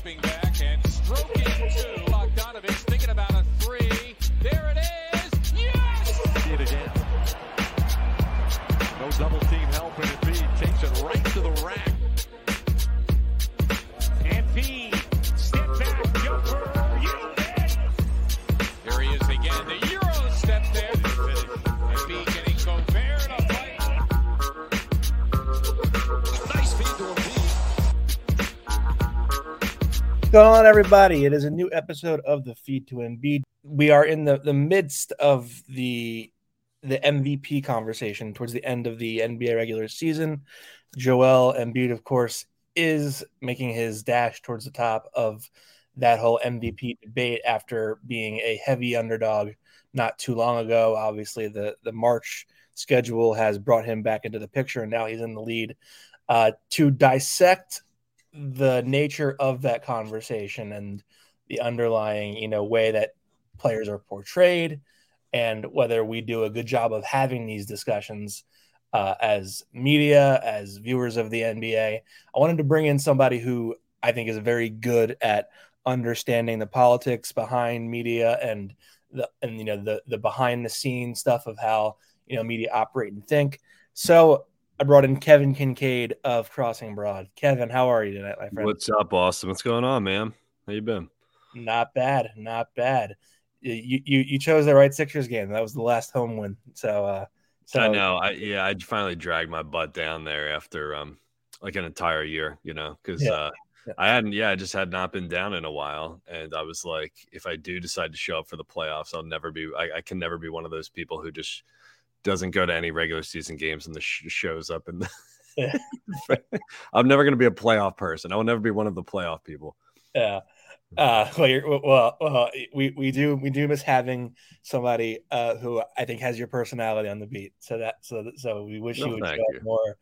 stepping back and stroking two. Bogdanovich thinking about a three. There it is. Yes! It again. No double team help, and Embiid takes it right to the rack. Going on, everybody? It is a new episode of the Feed to Embiid. We are in the, the midst of the the MVP conversation towards the end of the NBA regular season. Joel Embiid, of course, is making his dash towards the top of that whole MVP debate after being a heavy underdog not too long ago. Obviously, the the March schedule has brought him back into the picture, and now he's in the lead. Uh, to dissect the nature of that conversation and the underlying, you know, way that players are portrayed, and whether we do a good job of having these discussions uh, as media, as viewers of the NBA. I wanted to bring in somebody who I think is very good at understanding the politics behind media and the and you know the the behind the scenes stuff of how you know media operate and think. So I brought in Kevin Kinkead of Crossing Broad. Kevin, how are you tonight, my friend? What's up, Austin? What's going on, man? How you been? Not bad, not bad. You you you chose the right Sixers game. That was the last home win. So uh so I know. I yeah, I finally dragged my butt down there after um like an entire year, you know, because Yeah. uh Yeah. I hadn't yeah, I just had not been down in a while. And I was like, if I do decide to show up for the playoffs, I'll never be I, I can never be one of those people who just doesn't go to any regular season games and the sh- shows up and Yeah. I'm never going to be a playoff person. I will never be one of the playoff people. Yeah. Uh, well, you're, well, well, we, we do we do miss having somebody uh, who I think has your personality on the beat. So that so so we wish No, you would show you. more.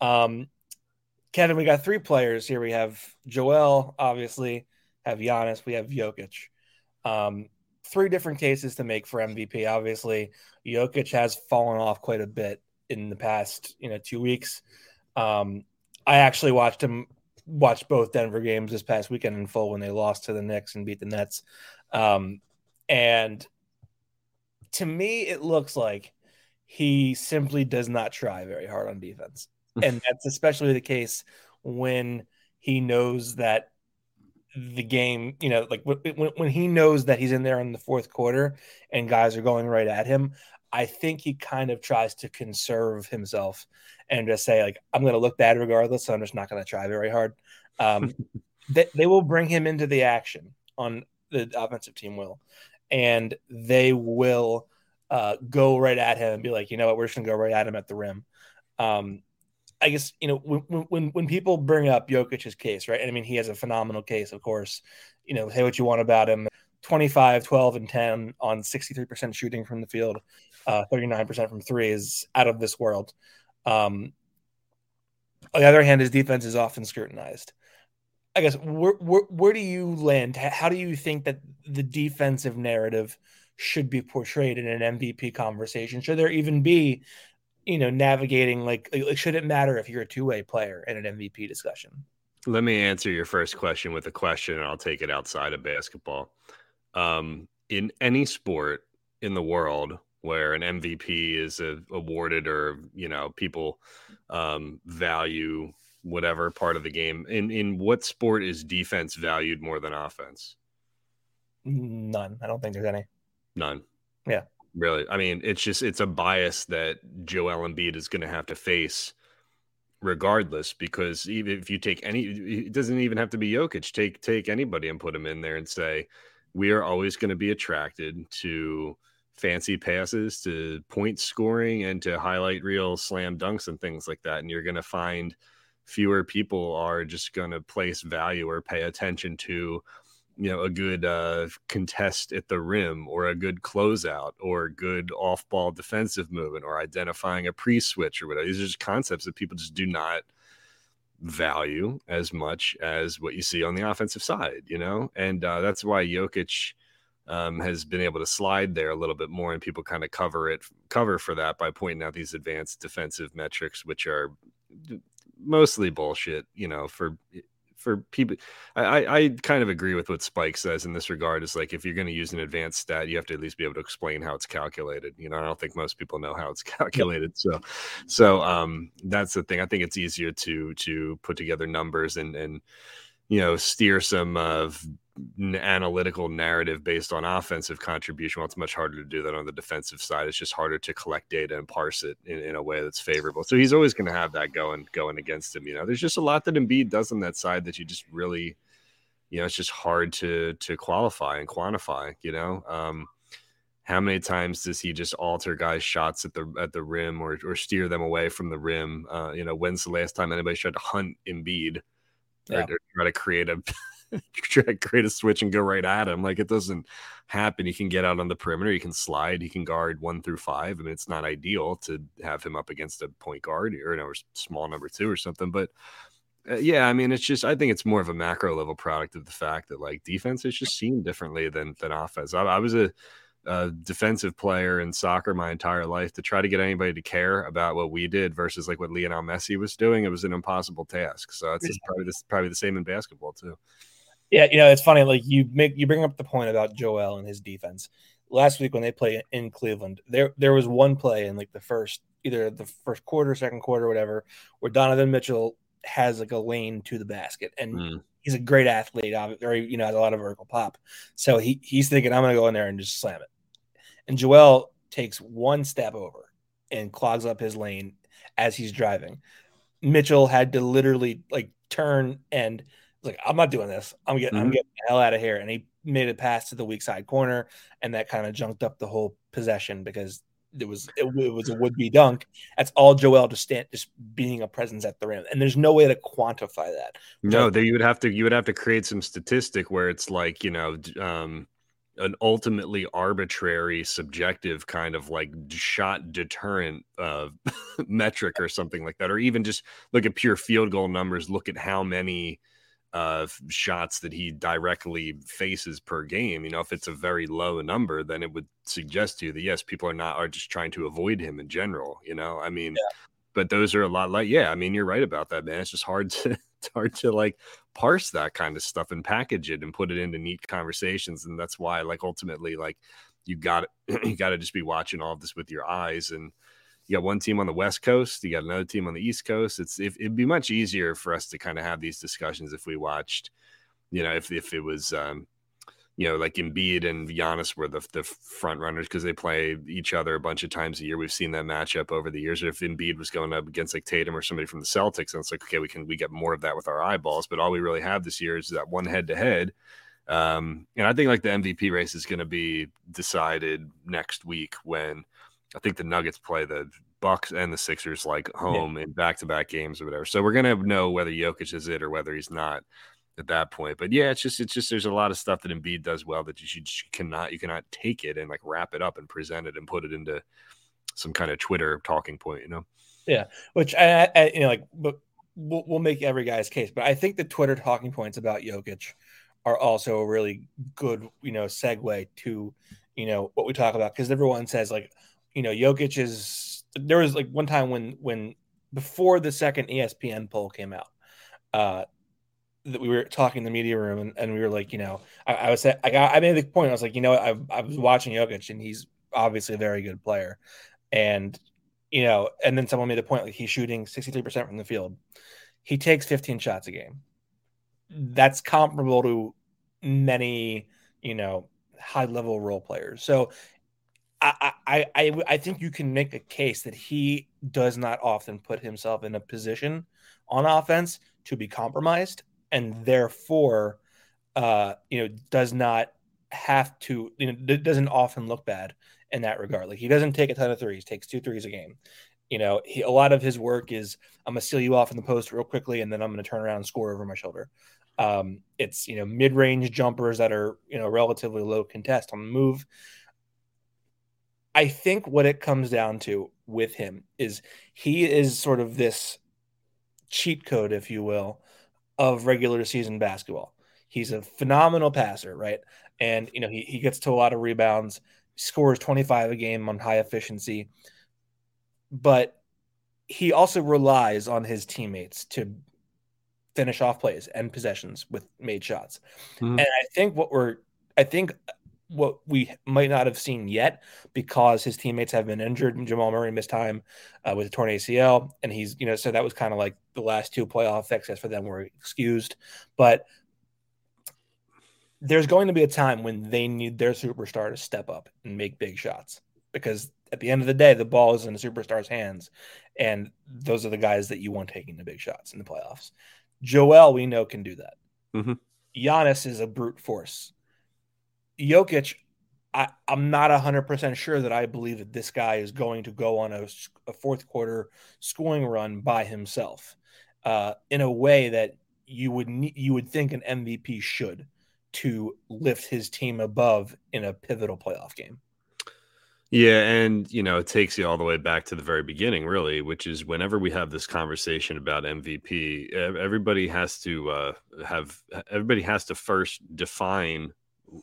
Um, Kevin, we got three players here. We have Joel, obviously, have Giannis, we have Jokic. Um, three different cases to make for MVP. Obviously, Jokic has fallen off quite a bit in the past, you know, two weeks. Um, I actually watched him watched both Denver games this past weekend in full when they lost to the Knicks and beat the Nets. Um, and to me, it looks like he simply does not try very hard on defense. and that's especially the case when he knows that the game, you know, like when, when he knows that he's in there in the fourth quarter and guys are going right at him. I think he kind of tries to conserve himself and just say like I'm going to look bad regardless, so I'm just not going to try very hard. Um, they, they will bring him into the action on the offensive team will, and they will uh, go right at him and be like, you know what, we're just going to go right at him at the rim. Um, I guess you know when, when when people bring up Jokic's case, right? And I mean, he has a phenomenal case, of course. You know, say what you want about him. 25, 12, and 10 on 63% shooting from the field, uh, 39% from three is out of this world. Um, on the other hand, his defense is often scrutinized. I guess where, where, where do you land? How do you think that the defensive narrative should be portrayed in an MVP conversation? Should there even be, you know, navigating like, like should it matter if you're a two way player in an MVP discussion? Let me answer your first question with a question, and I'll take it outside of basketball. Um, in any sport in the world where an MVP is uh, awarded, or you know, people um, value whatever part of the game, in in what sport is defense valued more than offense? None. I don't think there's any. None. Yeah. Really. I mean, it's just it's a bias that Joel Embiid is going to have to face regardless because even if you take any it doesn't even have to be Jokic, take take anybody and put him in there and say we are always going to be attracted to fancy passes, to point scoring and to highlight reel slam dunks and things like that and you're going to find fewer people are just going to place value or pay attention to you know a good uh, contest at the rim or a good closeout or a good off-ball defensive movement or identifying a pre-switch or whatever. These are just concepts that people just do not value as much as what you see on the offensive side you know? And uh, that's why Jokic um, has been able to slide there a little bit more and people kind of cover it cover for that by pointing out these advanced defensive metrics which are mostly bullshit you know for for people. I, I kind of agree with what Spike says in this regard. Is like if you're going to use an advanced stat, you have to at least be able to explain how it's calculated. You know, I don't think most people know how it's calculated. So, so um, that's the thing. I think it's easier to to put together numbers and and you know steer some of analytical narrative based on offensive contribution. Well, it's much harder to do that on the defensive side. It's just harder to collect data and parse it in, in a way that's favorable. So he's always going to have that going going against him. You know, there's just a lot that Embiid does on that side that you just really, you know, it's just hard to to qualify and quantify. You know, um, how many times does he just alter guys' shots at the at the rim or or steer them away from the rim? Uh, you know, when's the last time anybody tried to hunt Embiid? Yeah. Or, or try to create a try to create a switch and go right at him. Like it doesn't happen. He can get out on the perimeter. He can slide. He can guard one through five. I mean, it's not ideal to have him up against a point guard or, know, small number two or something. But uh, yeah, I mean, it's just I think it's more of a macro level product of the fact that like defense is just seen differently than than offense. I, I was a a defensive player in soccer my entire life to try to get anybody to care about what we did versus like what Lionel Messi was doing. It was an impossible task. So it's probably this probably the same in basketball too. Yeah, you know, it's funny. Like you make you bring up the point about Joel and his defense. Last week when they play in Cleveland, there there was one play in like the first either the first quarter, second quarter, whatever, where Donovan Mitchell has like a lane to the basket, and mm. he's a great athlete, very you know has a lot of vertical pop. So he he's thinking I'm going to go in there and just slam it, and Joel takes one step over and clogs up his lane as he's driving. Mitchell had to literally like turn and like, I'm not doing this. I'm getting mm-hmm. I'm getting the hell out of here. And he made a pass to the weak side corner, and that kind of junked up the whole possession because it was it, it was a would be dunk. That's all Joel just stand just being a presence at the rim, and there's no way to quantify that. No, there you would have to you would have to create some statistic where it's like you know um, an ultimately arbitrary, subjective kind of like shot deterrent uh, metric or something like that, or even just look at pure field goal numbers. Look at how many uh, shots that he directly faces per game. You know, if it's a very low number, then it would suggest to you that yes, people are not are just trying to avoid him in general. You know, I mean, yeah. but those are a lot like yeah. I mean, you're right about that, man. It's just hard to it's hard to like parse that kind of stuff and package it and put it into neat conversations, and that's why like ultimately like you got you got to just be watching all of this with your eyes and you got one team on the West Coast, you got another team on the East Coast. It's if, it'd be much easier for us to kind of have these discussions if we watched, you know, if if it was, um, you know, like Embiid and Giannis were the the front runners because they play each other a bunch of times a year. We've seen that matchup over the years. Or if Embiid was going up against like Tatum or somebody from the Celtics, and it's like, okay, we can we get more of that with our eyeballs. But all we really have this year is that one head to head. Um, and I think like the MVP race is going to be decided next week when I think the Nuggets play the Bucks and the Sixers like home yeah. in back to back games or whatever. So we're gonna know whether Jokic is it or whether he's not at that point. But yeah, it's just it's just there's a lot of stuff that Embiid does well that you, should, you cannot you cannot take it and like wrap it up and present it and put it into some kind of Twitter talking point, you know? Yeah, which I, I you know like but we'll, we'll make every guy's case, but I think the Twitter talking points about Jokic are also a really good you know segue to you know what we talk about because everyone says like you know, Jokic is there was like one time when when before the second ESPN poll came out, uh, that we were talking in the media room and, and we were like, you know, I, I was I, got I made the point. I was like, you know, I I was watching Jokic and he's obviously a very good player, and you know, and then someone made a point like he's shooting sixty three percent from the field. He takes fifteen shots a game. That's comparable to many, you know, high level role players. So I, I, I, I think you can make a case that he does not often put himself in a position on offense to be compromised, and therefore, uh, you know, does not have to, you know, doesn't often look bad in that regard. Like he doesn't take a ton of threes, takes two threes a game. You know, he, a lot of his work is I'm gonna seal you off in the post real quickly, and then I'm gonna turn around and score over my shoulder. Um, it's you know mid range jumpers that are you know relatively low contest on the move. I think what it comes down to with him is he is sort of this cheat code, if you will, of regular season basketball. He's a phenomenal passer, right? And you know, he, he gets to a lot of rebounds, scores 25 a game on high efficiency, but he also relies on his teammates to finish off plays and possessions with made shots. Mhm. And I think what we're, I think what we might not have seen yet because his teammates have been injured and Jamal Murray missed time uh, with a torn ACL. And he's, you know, so that was kind of like the last two playoff excess for them were excused. But there's going to be a time when they need their superstar to step up and make big shots because at the end of the day, the ball is in the superstar's hands. And those are the guys that you want taking the big shots in the playoffs. Joel, we know, can do that. Mhm. Giannis is a brute force. Jokic, I, I'm not 100% sure that I believe that this guy is going to go on a fourth quarter scoring run by himself uh, in a way that you would you would think an MVP should to lift his team above in a pivotal playoff game. Yeah, and you know, it takes you all the way back to the very beginning, really, which is whenever we have this conversation about MVP, everybody has to uh, have everybody has to first define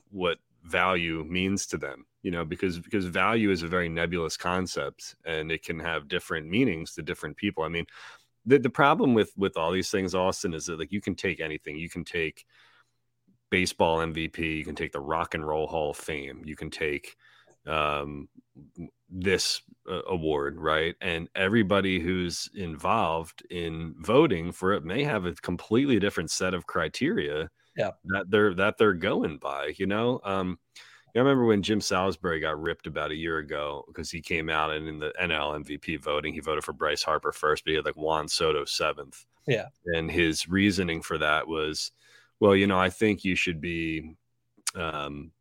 what value means to them. You know, because because value is a very nebulous concept, and it can have different meanings to different people. I mean, the the problem with with all these things, Austin, is that like you can take anything. You can take baseball MVP. You can take the Rock and Roll Hall of Fame. You can take um, this uh, award, right? And everybody who's involved in voting for it may have a completely different set of criteria Yeah. that they're that they're going by. You know, um, I remember when Jim Salisbury got ripped about a year ago because he came out and in the NL MVP voting, he voted for Bryce Harper first, but he had like Juan Soto seventh. Yeah. and his reasoning for that was, well, you know, I think you should be. Um,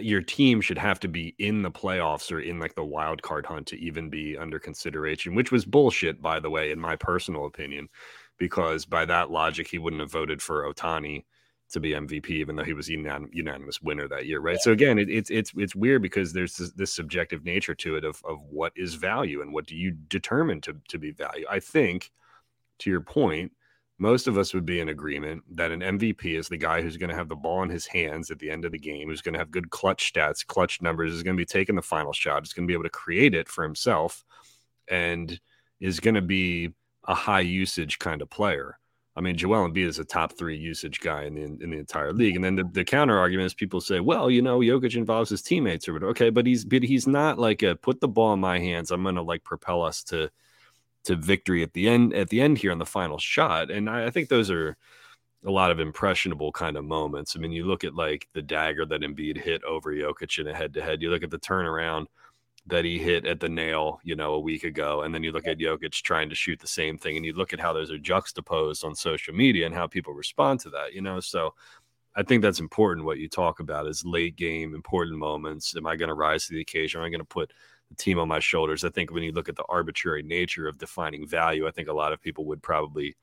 your team should have to be in the playoffs or in like the wild card hunt to even be under consideration, which was bullshit, by the way, in my personal opinion, because by that logic, he wouldn't have voted for Ohtani to be MVP, even though he was unan- unanimous winner that year, right? So again, it, it's it's it's weird because there's this, this subjective nature to it of of what is value and what do you determine to to be value. I think, to your point, most of us would be in agreement that an MVP is the guy who's going to have the ball in his hands at the end of the game, who's going to have good clutch stats, clutch numbers, is going to be taking the final shot, is going to be able to create it for himself, and is going to be a high usage kind of player. I mean, Joel Embiid is a top three usage guy in the in the entire league. And then the, the counter argument is people say, well, you know, Jokic involves his teammates or whatever. Okay, but he's but he's not like a put the ball in my hands. I'm gonna like propel us to to victory at the end at the end here on the final shot. And I, I think those are a lot of impressionable kind of moments. I mean, you look at like the dagger that Embiid hit over Jokic in a head to head. You look at the turnaround that he hit at the nail, you know, a week ago, and then you look at Jokic trying to shoot the same thing, and you look at how those are juxtaposed on social media and how people respond to that, you know. So I think that's important. What you talk about is late game, important moments. Am I going to rise to the occasion? Am I going to put the team on my shoulders? I think when you look at the arbitrary nature of defining value, I think a lot of people would probably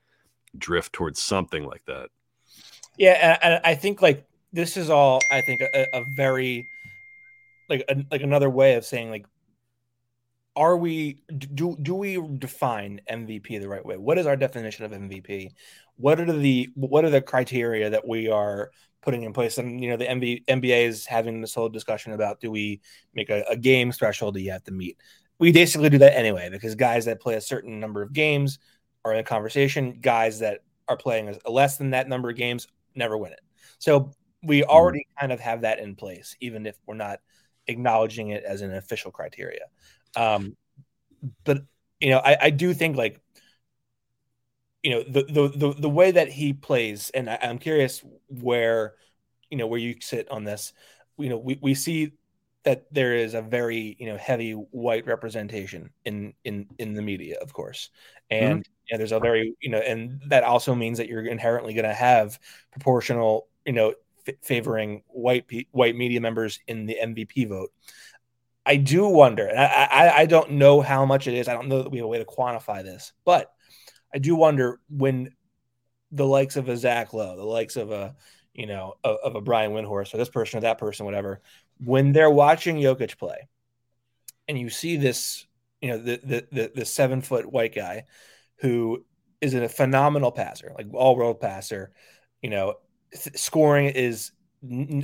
drift towards something like that. Yeah, and, I think like this is all I think a, a very like a, like another way of saying like are we do do we define MVP the right way? What is our definition of MVP? What are the what are the criteria that we are putting in place? And you know, the MB, NBA is having this whole discussion about do we make a, a game threshold that you have to meet? We basically do that anyway because guys that play a certain number of games are in a conversation. Guys that are playing less than that number of games never win it. So we mm-hmm. already kind of have that in place, even if we're not acknowledging it as an official criteria. Um, but you know, I, I do think like you know the, the the the way that he plays, and I, I'm curious where you know where you sit on this. You know, we, we see that there is a very you know heavy white representation in in in the media, of course, and yeah, there's a very you know, and that also means that you're inherently going to have proportional you know favoring white white media members in the MVP vote. I do wonder, and I, I, I don't know how much it is. I don't know that we have a way to quantify this, but I do wonder when the likes of a Zach Lowe, the likes of a you know of, of a Brian Windhorst, or this person or that person, whatever, when they're watching Jokic play, and you see this, you know, the the the, the seven foot white guy who is a phenomenal passer, like all world passer, you know, scoring is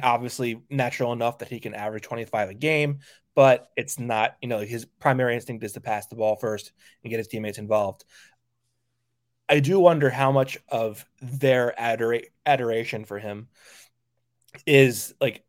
obviously natural enough that he can average 25 a game, but it's not, you know, his primary instinct is to pass the ball first and get his teammates involved. I do wonder how much of their adora- adoration for him is like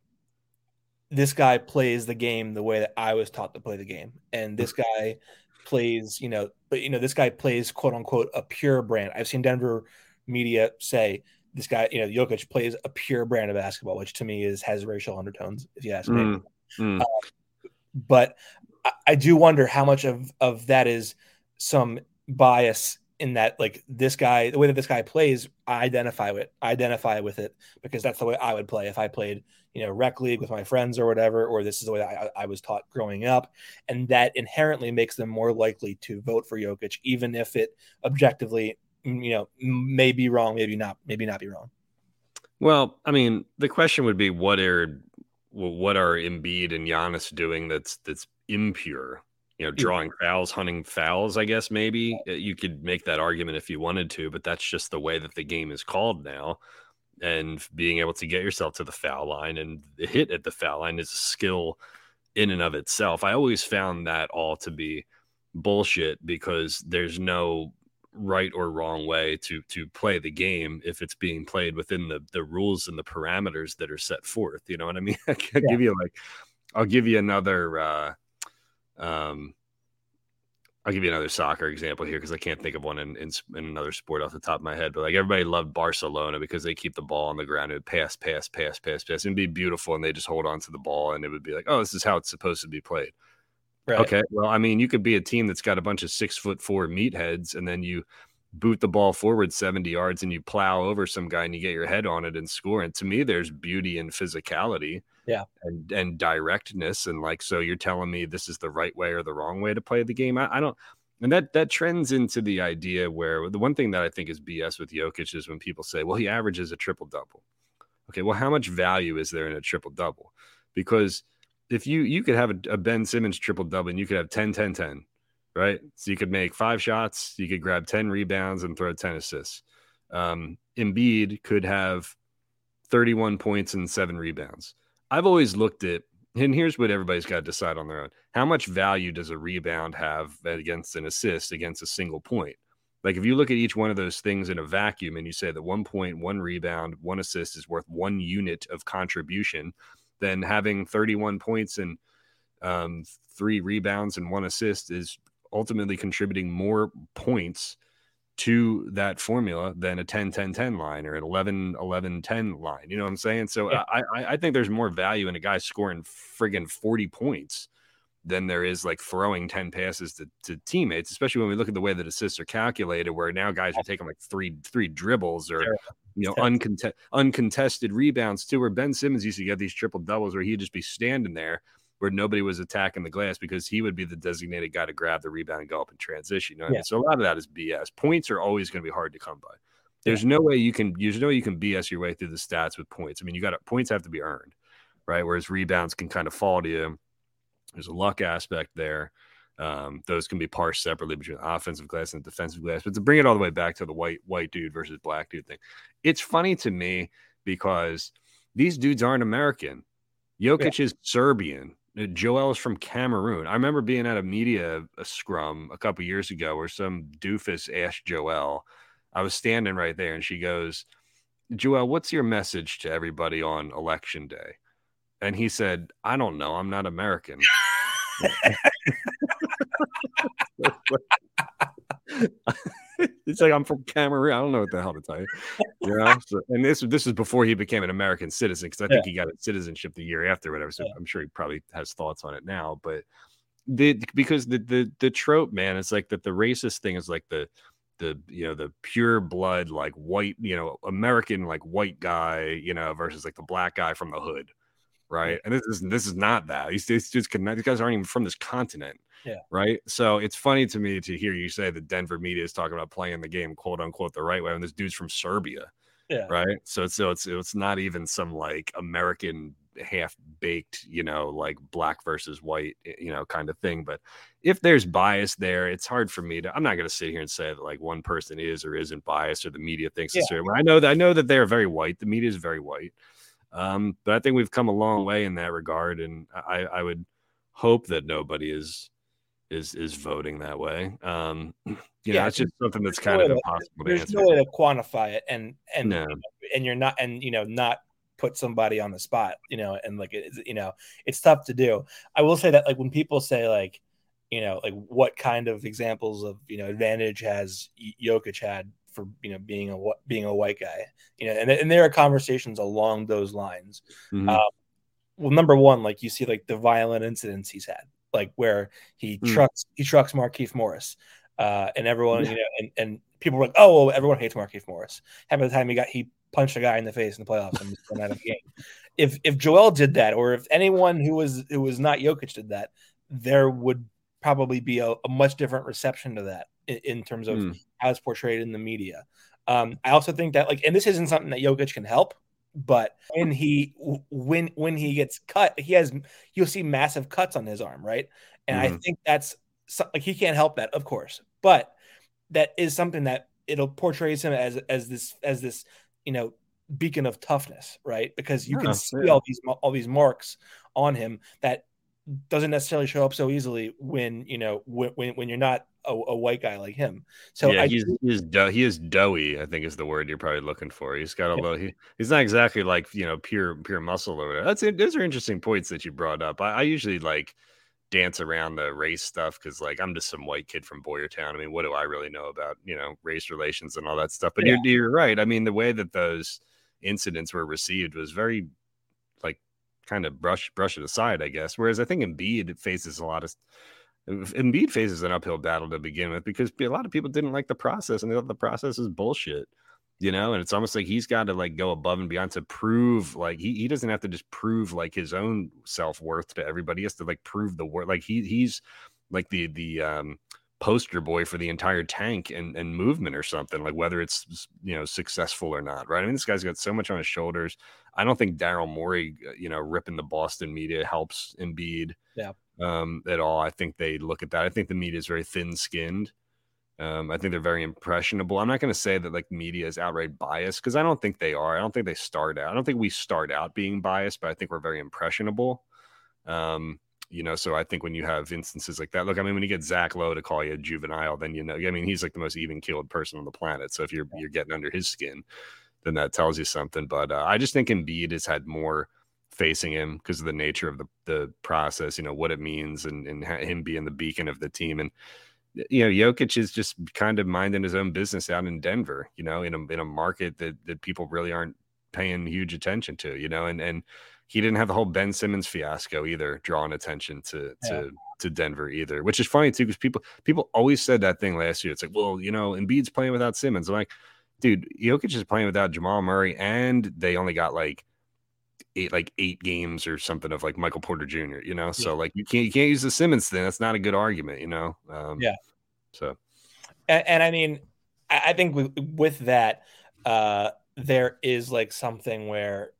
this guy plays the game the way that I was taught to play the game, and this mm-hmm. guy plays, you know, but you know, this guy plays quote unquote a pure brand. I've seen Denver media say this guy, you know, Jokic plays a pure brand of basketball, which to me is has racial undertones, if you ask me. Mm, mm. Uh, but I, I do wonder how much of of that is some bias in that like this guy the way that this guy plays i identify with identify with it because that's the way i would play if i played you know rec league with my friends or whatever or this is the way I, I was taught growing up and that inherently makes them more likely to vote for Jokic even if it objectively you know may be wrong maybe not maybe not be wrong Well, I mean, the question would be what are what are Embiid and Giannis doing that's that's impure? You know, drawing fouls, hunting fouls. I guess maybe Uh, you could make that argument if you wanted to, but that's just the way that the game is called now. And being able to get yourself to the foul line and hit at the foul line is a skill in and of itself. I always found that all to be bullshit because there's no right or wrong way to to play the game if it's being played within the the rules and the parameters that are set forth you know what i mean i can Yeah. give you like i'll give you another uh um I'll give you another soccer example here because I can't think of one in, in in another sport off the top of my head. But like everybody loved Barcelona because they keep the ball on the ground. It would pass, pass, pass, pass, pass, and be beautiful. And they just hold on to the ball, and it would be like, oh, this is how it's supposed to be played. Right Okay. Well, I mean, you could be a team that's got a bunch of six foot four meatheads, and then you boot the ball forward 70 yards and you plow over some guy and you get your head on it and score. And to me, there's beauty in physicality. Yeah. And and directness. And like, so you're telling me this is the right way or the wrong way to play the game. I, I don't and that that trends into the idea where the one thing that I think is BS with Jokic is when people say, well, he averages a triple double. Okay, well, how much value is there in a triple double? Because if you you could have a, a Ben Simmons triple double and you could have 10 10 10, right? So you could make five shots, you could grab 10 rebounds and throw 10 assists. Um, Embiid could have 31 points and seven rebounds. I've always looked at, and here's what everybody's got to decide on their own. How much value does a rebound have against an assist against a single point? Like if you look at each one of those things in a vacuum and you say that one point, one rebound, one assist is worth one unit of contribution, then having 31 points and um, three rebounds and one assist is ultimately contributing more points to that formula than a 10 10 10 line or an 11 11 10 line. You know what I'm saying? So Yeah. I, I I think there's more value in a guy scoring friggin' 40 points than there is like throwing 10 passes to, to teammates, especially when we look at the way that assists are calculated, where now guys are taking like three three dribbles or Sure. you know Yeah. unconte- uncontested rebounds too. Where Ben Simmons used to get these triple doubles where he'd just be standing there where nobody was attacking the glass because he would be the designated guy to grab the rebound and go up in transition. You know what I mean? So a lot of that is BS. Points are always going to be hard to come by. There's no way you can there's no way you can BS your way through the stats with points. I mean, you got to points have to be earned, right? Whereas rebounds can kind of fall to you. There's a luck aspect there. Um, those can be parsed separately between the offensive glass and the defensive glass. But to bring it all the way back to the white white dude versus black dude thing, it's funny to me because these dudes aren't American. Jokic is Serbian. Uh, Joel is from Cameroon. I remember being at a media scrum a couple years ago where some doofus asked Joel. I was standing right there, and she goes, "Joel, what's your message to everybody on election day?" And he said, "I don't know. I'm not American." it's like I'm from Cameroon. I don't know what the hell to tell you. You know, so, and this this is before he became an American citizen because I think he got his citizenship the year after, whatever. So Yeah. I'm sure he probably has thoughts on it now. But the because the the the trope, man, it's like that the racist thing is like the the you know the pure blood like white you know American like white guy you know versus like the black guy from the hood, right? And this is this is not that. These these dudes can these guys aren't even from this continent. Yeah. Right. So it's funny to me to hear you say that Denver media is talking about playing the game quote unquote the right way when this dude's from Serbia. Yeah. Right. So it's so it's it's not even some like American half baked, you know, like black versus white, eh, you know, kind of thing. But if there's bias there, it's hard for me to. I'm not going to sit here and say that like one person is or isn't biased or the media thinks it's certain. I know that I know that they're very white. The media is very white. Um, but I think we've come a long way in that regard, and I, I would hope that nobody is is is voting that way. Um, you Yeah, know, it's just something that's kind no of way to- impossible to There's answer. no way to quantify it, and and No. and you're not, and you know, not put somebody on the spot, you know, and like it's you know, it's tough to do. I will say that like when people say like, you know, like what kind of examples of you know advantage has Jokic had for you know being a being a white guy, you know, and and there are conversations along those lines. Mhm. Uh, well, number one, like you see like the violent incidents he's had, like where he Mm. trucks he trucks Markieff Morris, uh, and everyone you know, and, and people were like, oh, well, everyone hates Markieff Morris. Half of the time he got he punched a guy in the face in the playoffs and was out of the game. If if Joel did that, or if anyone who was who was not Jokic did that, there would probably be a, a much different reception to that in, in terms of Mm. how it's portrayed in the media. Um, I also think that like, and this isn't something that Jokic can help, but when he when when he gets cut, he has you'll see massive cuts on his arm, right? And I Mhm. think that's like he can't help that, of course, but that is something that it'll portrays him as as this as this you know beacon of toughness, right? Because you Yeah, can see yeah. all these all these marks on him that doesn't necessarily show up so easily when you know when when, when you're not a, a white guy like him. So yeah, I he's he is he is doughy. I think is the word you're probably looking for. He's got a little. He, he's not exactly like you know pure pure muscle or whatever. That's it. Those are interesting points that you brought up. I, I usually like dance around the race stuff because like I'm just some white kid from Boyertown. I mean, what do I really know about you know race relations and all that stuff? But Yeah. you're you're right. I mean, the way that those incidents were received was very kind of brush brush it aside, I guess. Whereas I think Embiid faces a lot of Embiid faces an uphill battle to begin with because a lot of people didn't like the process and they thought the process is bullshit, you know. And it's almost like he's got to like go above and beyond to prove like he, he doesn't have to just prove like his own self worth to everybody. He has to like prove the worth. Like he he's like the the um poster boy for the entire tank and, and movement or something like whether it's you know successful or not right i mean this guy's got so much on his shoulders i don't think daryl morey uh, you know ripping the boston media helps Embiid Yeah. um at all i think they look at that i think the media is very thin skinned um, I think they're very impressionable. I'm not going to say that like media is outright biased because I don't think they are. I don't think they start out. I don't think we start out being biased, but I think we're very impressionable. Um, you know, so I think when you have instances like that, look, I mean, when you get Zach Lowe to call you a juvenile, then you know, I mean, he's like the most even keeled person on the planet. So if you're you're getting under his skin, then that tells you something. But uh, I just think Embiid has had more facing him because of the nature of the the process, you know, what it means, and and ha- him being the beacon of the team, and you know, Jokic is just kind of minding his own business out in Denver, you know, in a in a market that that people really aren't paying huge attention to, you know, and and he didn't have the whole Ben Simmons fiasco either, drawing attention to Yeah. to to Denver either, which is funny too because people people always said that thing last year. It's like, well, you know, Embiid's playing without Simmons. I'm like, dude, Jokic is playing without Jamal Murray, and they only got like eight like eight games or something of like Michael Porter Jr. You know, so like you can't you can't use the Simmons thing. That's not a good argument, you know. Um, Yeah. So and, and I mean, I, I think with with that, uh, there is like something where,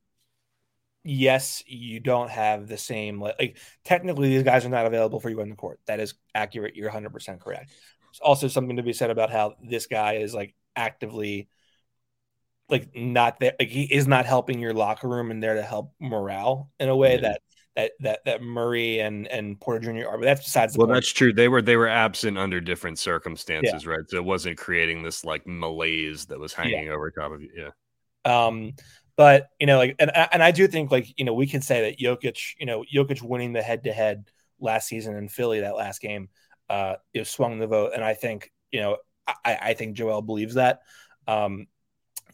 yes, you don't have the same like, like technically these guys are not available for you on the court. That is accurate. You're 100 percent correct. There's also something to be said about how this guy is like actively. Like not there, like he is not helping your locker room and there to help morale in a way Yeah. that that that that Murray and and Porter Jr. are. But that's besides the well, point. that's true. They were they were absent under different circumstances, right? So it wasn't creating this like malaise that was hanging over top of you. Yeah. Um, but you know, like, and and I do think like you know we can say that Jokic, you know, Jokic winning the head to head last season in Philly that last game, uh, it swung the vote, and I think you know I, I think Joel believes that, um,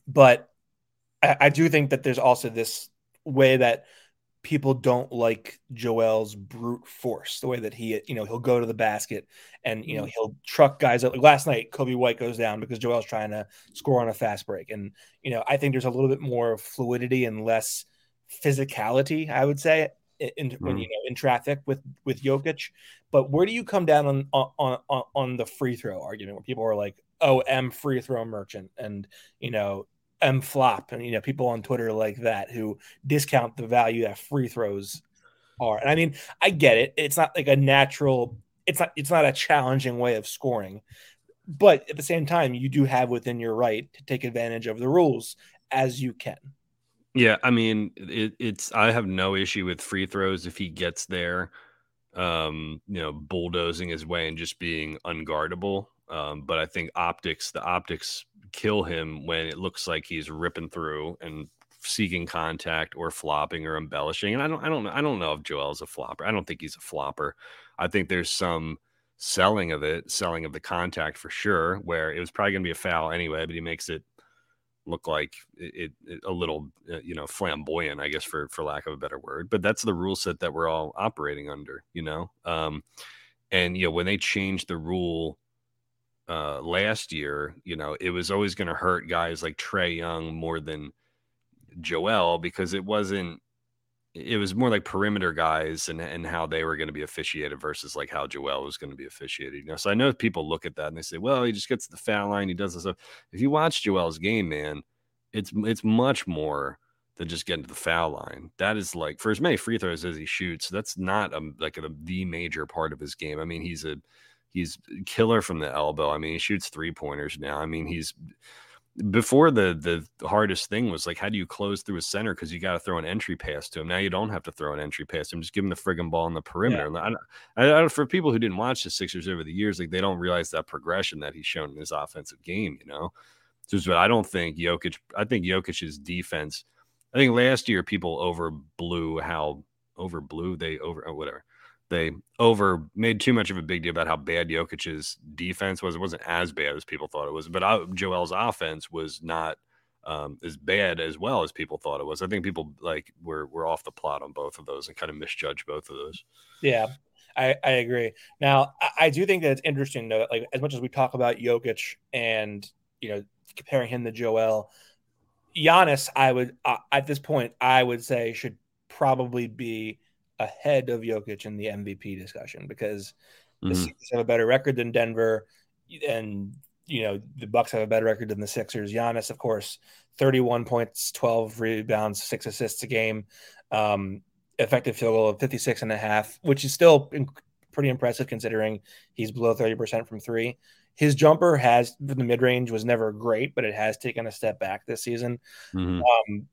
but I, I do think that there's also this way that people don't like Joel's brute force, the way that he, you know, he'll go to the basket and you know he'll truck guys out. Like last night, Coby White goes down because Joel's trying to score on a fast break, and you know I think there's a little bit more fluidity and less physicality, I would say, in, in when Mhm. you know in traffic with with Jokic. But where do you come down on on on, on the free throw argument where people are like, "Oh, M free throw merchant," and you know M flop, and you know people on Twitter like that who discount the value that free throws are. And I mean, I get it; it's not like a natural. It's not. It's not a challenging way of scoring, but at the same time, you do have within your right to take advantage of the rules as you can. Yeah, I mean, it, it's I have no issue with free throws if he gets there um, you know, bulldozing his way and just being unguardable. Um, but I think optics, the optics kill him when it looks like he's ripping through and seeking contact or flopping or embellishing. And I don't, I don't, I don't know if Joel's a flopper. I don't think he's a flopper. I think there's some selling of it, selling of the contact for sure, where it was probably going to be a foul anyway, but he makes it look like it, it, a little, uh, you know, flamboyant, I guess, for for lack of a better word. But that's the rule set that we're all operating under, you know. Um, and you know, when they changed the rule uh, last year, you know, it was always going to hurt guys like Trae Young more than Joel because it wasn't it was more like perimeter guys and and how they were going to be officiated versus like how Joel was going to be officiated. You know, so I know people look at that and they say, "Well, he just gets the foul line, he does this stuff." If you watch Joel's game, man, it's it's much more than just getting to the foul line. That is like for as many free throws as he shoots, that's not a, like a, the major part of his game. I mean, he's a he's killer from the elbow. I mean, he shoots three pointers now. I mean, he's before the the hardest thing was like how do you close through a center because you got to throw an entry pass to him now you don't have to throw an entry pass to him just give him the friggin' ball on the perimeter yeah. I, I, don't for people who didn't watch the Sixers over the years like they don't realize that progression that he's shown in his offensive game you know just but I don't think Jokic I think Jokic's defense I think last year people overblew how overblew they over whatever they over made too much of a big deal about how bad Jokic's defense was. It wasn't as bad as people thought it was, but I, Joel's offense was not um, as bad as well as people thought it was. I think people like were were off the plot on both of those and kind of misjudged both of those. Yeah, I, I agree. Now, I, I do think that it's interesting though. Like as much as we talk about Jokic and you know comparing him to Joel, Giannis, I would uh, at this point I would say should probably be ahead of Jokic in the MVP discussion because mm-hmm. the Sixers have a better record than Denver, and you know the Bucks have a better record than the Sixers. Giannis, of course, thirty-one points, twelve rebounds, six assists a game, um, effective field goal of 56 and a half, which is still in- pretty impressive considering he's below thirty percent from three. His jumper has the mid range was never great, but it has taken a step back this season. Mm-hmm. Um,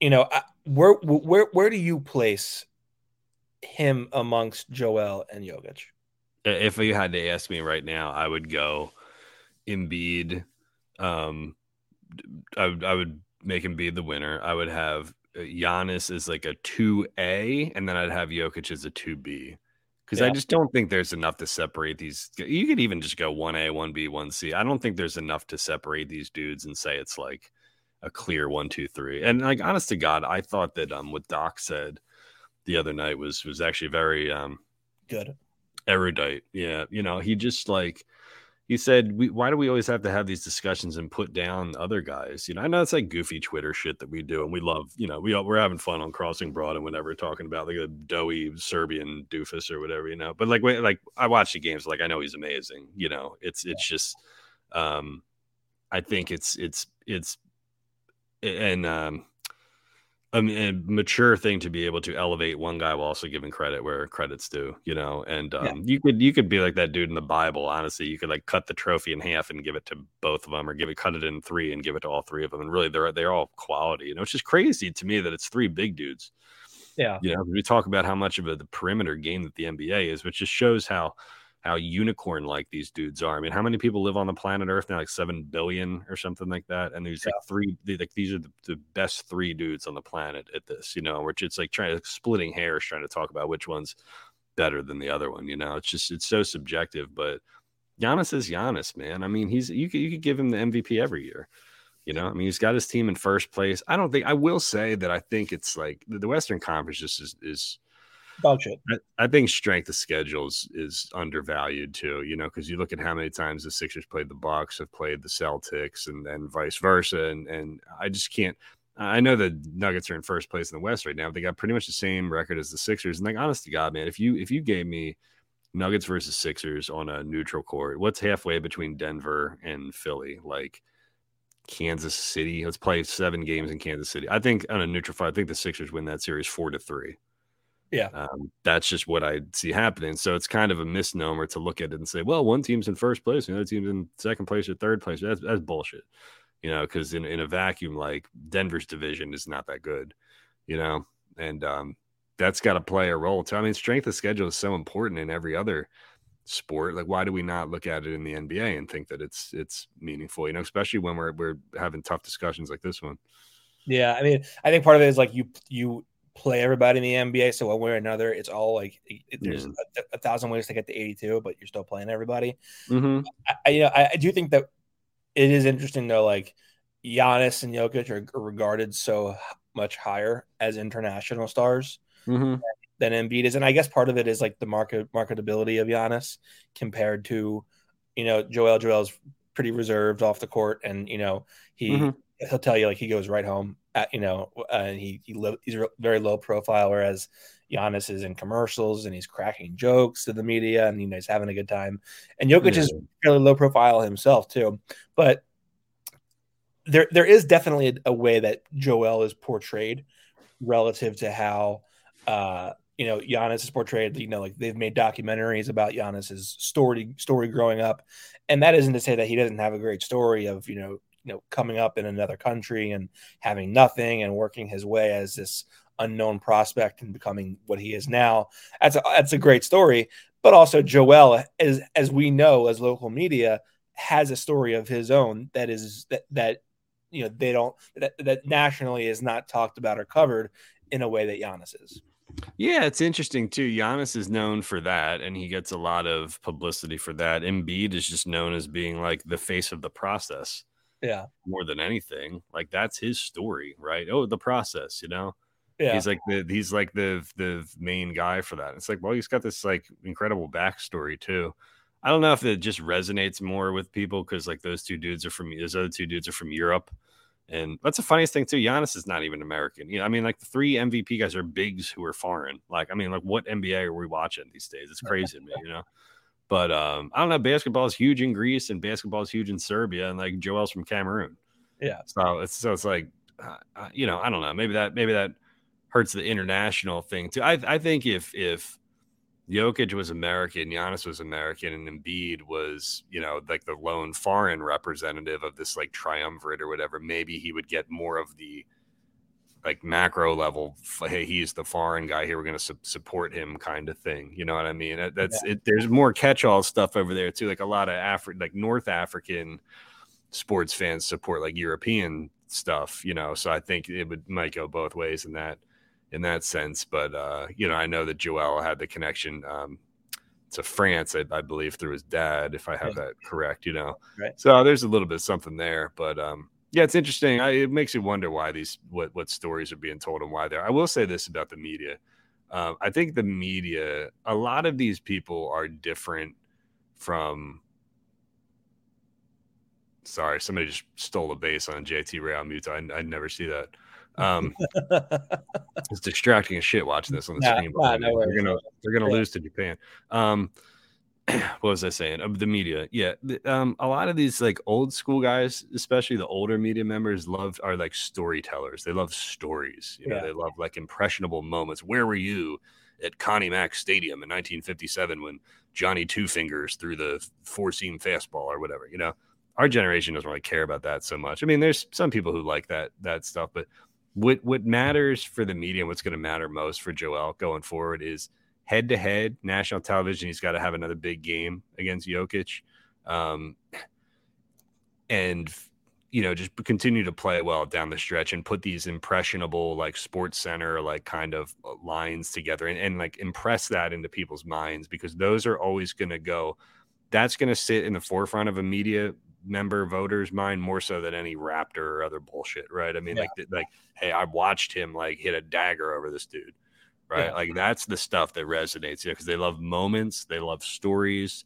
you know, where where where do you place him amongst Joel and Jokic? If you had to ask me right now, I would go Embiid. Um, I would I would make him be the winner. I would have uh, Giannis as like a two A, and then I'd have Jokic as a two B. Because yeah. I just don't think there's enough to separate these. You could even just go one A, one B, one C. I don't think there's enough to separate these dudes and say it's like a clear one, two, three. And like honest to God, I thought that um what Doc said the other night was was actually very um good. erudite. Yeah you know he just like he said we, why do we always have to have these discussions and put down other guys? You know i know it's like goofy twitter shit that we do and we love you know we, we're having fun on crossing broad and whatever talking about like a doughy serbian doofus or whatever you know? But like like i watch the games like i know he's amazing you know? It's it's yeah. just um i think it's it's it's and um a, a, mature thing to be able to elevate one guy while also giving credit where credit's due, you know. And um, yeah. you could you could be like that dude in the Bible. Honestly, you could like cut the trophy in half and give it to both of them, or give it cut it in three and give it to all three of them. And really, they're they're all quality. You know, it's just crazy to me that it's three big dudes. Yeah, you know, we talk about how much of a the perimeter game that the NBA is, which just shows how how unicorn like these dudes are. I mean, how many people live on the planet Earth now? Like seven billion or something like that. And there's yeah. like three, like these are the, the, best three dudes on the planet at this, you know, which it's like trying to splitting hairs, trying to talk about which one's better than the other one. You know, it's just it's so subjective. But Giannis is Giannis, man. I mean, he's you could you could give him the MVP every year. You know, I mean, he's got his team in first place. I don't think I will say that I think it's like the Western Conference just is is I, I think strength of schedules is undervalued too. You know, because you look at how many times the Sixers played the Bucks, have played the Celtics, and then vice versa. And and I just can't. I know the Nuggets are in first place in the West right now. They got pretty much the same record as the Sixers. And like, honest to God, man, if you if you gave me Nuggets versus Sixers on a neutral court, what's halfway between Denver and Philly? Like Kansas City. Let's play seven games in Kansas City. I think on a neutral fight, I think the Sixers win that series four to three. Yeah. Um, that's just what I see happening. So it's kind of a misnomer to look at it and say, well, one team's in first place, the other team's in second place or third place. That's, that's bullshit, you know, because in, in a vacuum, like Denver's division is not that good, you know, and um, that's got to play a role too. I mean, strength of schedule is so important in every other sport. Like, why do we not look at it in the NBA and think that it's it's meaningful? You know, especially when we're we're having tough discussions like this one. Yeah, I mean, I think part of it is like you you play everybody in the NBA, so one way or another, it's all like it, there's Yeah. a, a thousand ways to get to 82, but you're still playing everybody. Mm-hmm. I, I- you know, I, I do think that it is interesting though. Like Giannis and Jokic are, are regarded so much higher as international stars Mm-hmm. than Embiid is, and I guess part of it is like the market marketability of Giannis compared to, you know, Joel. Joel's pretty reserved off the court, and you know he Mhm. he'll tell you like he goes right home at you know, and he he lo- he's very low profile, whereas Giannis is in commercials and he's cracking jokes to the media, and you know he's having a good time, and Jokic is fairly low profile himself too, but there there is definitely a, a way that Joel is portrayed relative to how uh you know Giannis is portrayed. You know, like they've made documentaries about Giannis's story story growing up, and that isn't to say that he doesn't have a great story of you know you know coming up in another country and having nothing and working his way as this unknown prospect and becoming what he is now. That's a that's a great story. But also Joel, as as we know as local media, has a story of his own that is that that you know they don't that, that nationally is not talked about or covered in a way that Giannis is. Yeah, it's interesting too. Giannis is known for that, and he gets a lot of publicity for that. Embiid is just known as being like the face of the process Yeah, more than anything. Like that's his story, right? Oh, the process, you know. yeah, He's like the he's like the the main guy for that. It's like, well, he's got this like incredible backstory too. I don't know if it just resonates more with people because like those two dudes are from those other two dudes are from Europe. And that's the funniest thing too. Giannis is not even American. You know, I mean, like the three MVP guys are bigs who are foreign. Like, I mean, like what NBA are we watching these days? It's crazy to me, you know. But um, I don't know. Basketball is huge in Greece and basketball is huge in Serbia, and like Joel's from Cameroon. Yeah. So it's so it's like, uh, you know, I don't know. Maybe that maybe that hurts the international thing too. I I think if if Jokic was American, Giannis was American, and Embiid was, you know, like the lone foreign representative of this like triumvirate or whatever, maybe he would get more of the like macro level. Hey, he's the foreign guy here. We're going to su- support him, kind of thing. You know what I mean? That- That's it. There's more catch-all stuff over there too. Like a lot of Afri, like North African sports fans support like European stuff. You know, so I think it would might go both ways in that in that sense. But uh, you know, I know that Joel had the connection um, to France, I, I believe, through his dad, if I have that correct. You know, Right. so there's a little bit of something there. But um, yeah, it's interesting. I, it makes you wonder why these what what stories are being told and why they're. I will say this about the media. Um, I think the media, a lot of these people are different from. Sorry, somebody just stole a base on JT Realmuto. I, I never see that. Um, it's distracting as shit watching this on the Nah, screen. nah, no they're gonna they're gonna Yeah. lose to Japan. Um, what was I saying? Of the media, yeah. um, a lot of these like old school guys, especially the older media members, love are like storytellers. They love stories. You know, Yeah. they love like impressionable moments. Where were you at Connie Mack Stadium in 1957 when Johnny Two Fingers threw the four seam fastball or whatever? You know, our generation doesn't really care about that so much. I mean, there's some people who like that that stuff, but what what matters for the media and what's going to matter most for Joel going forward is head to head national television. He's got to have another big game against Jokic, um, and you know just continue to play well down the stretch and put these impressionable like sports center like kind of uh, lines together and, and like impress that into people's minds because those are always going to go that's going to sit in the forefront of a media member voter's mind more so than any raptor or other bullshit right i mean Yeah. like like hey i watched him like hit a dagger over this dude right? Yeah. like that's the stuff that resonates yeah because they love moments they love stories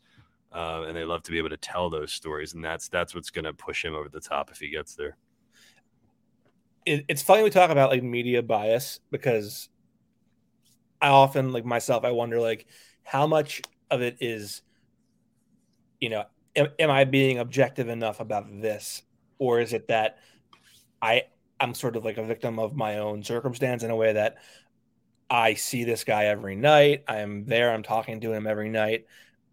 uh, and they love to be able to tell those stories and that's that's what's going to push him over the top if he gets there. It, it's funny we talk about like media bias because I often like myself I wonder like how much of it is you know am, am I being objective enough about this? Or is it that I I'm sort of like a victim of my own circumstance in a way that I see this guy every night I'm there I'm talking to him every night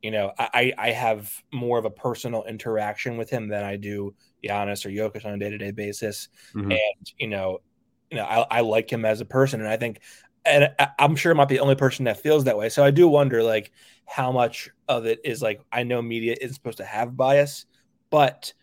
you know I I have more of a personal interaction with him than I do Giannis or Jokic on a day to day basis Mhm. and you know, you know, I, I like him as a person, and I think and I- I'm sure I'm not the only person that feels that way. So I do wonder, like, how much of it is like I know media isn't supposed to have bias, but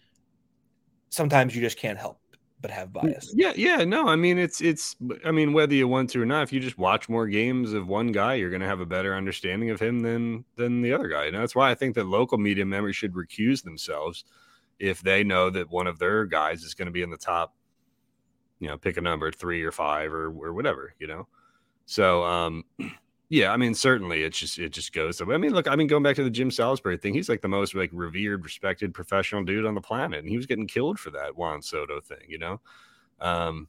sometimes you just can't help but have bias. Yeah, yeah, no, I mean it's it's I mean whether you want to or not, if you just watch more games of one guy, you're going to have a better understanding of him than than the other guy. And that's why I think that local media members should recuse themselves if they know that one of their guys is going to be in the top, you know, pick a number three or five or or whatever, you know. So um yeah, I mean certainly it's just it just goes. I mean, look, I mean going back to the Jim Salisbury thing, he's like the most like revered, respected professional dude on the planet, and he was getting killed for that Juan Soto thing, you know, um,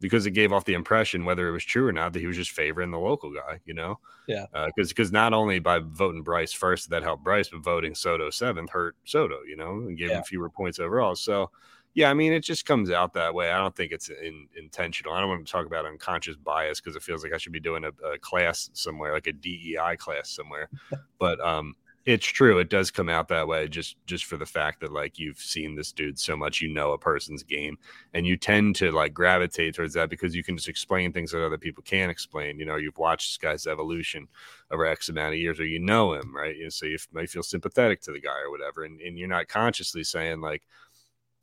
because it gave off the impression, whether it was true or not, that he was just favoring the local guy, you know, Yeah. because because not only by voting Bryce first that helped Bryce, but voting Soto seventh hurt Soto, you know, and gave Yeah. him fewer points overall. So yeah, I mean, it just comes out that way. I don't think it's in, intentional. I don't want to talk about unconscious bias because it feels like I should be doing a, a class somewhere, like a DEI class somewhere. but um, it's true. It does come out that way, just just for the fact that like you've seen this dude so much, you know a person's game, and you tend to like gravitate towards that because you can just explain things that other people can't explain. You know, you've watched this guy's evolution over X amount of years, or you know him, right? You know, so you might feel sympathetic to the guy or whatever, and, and you're not consciously saying like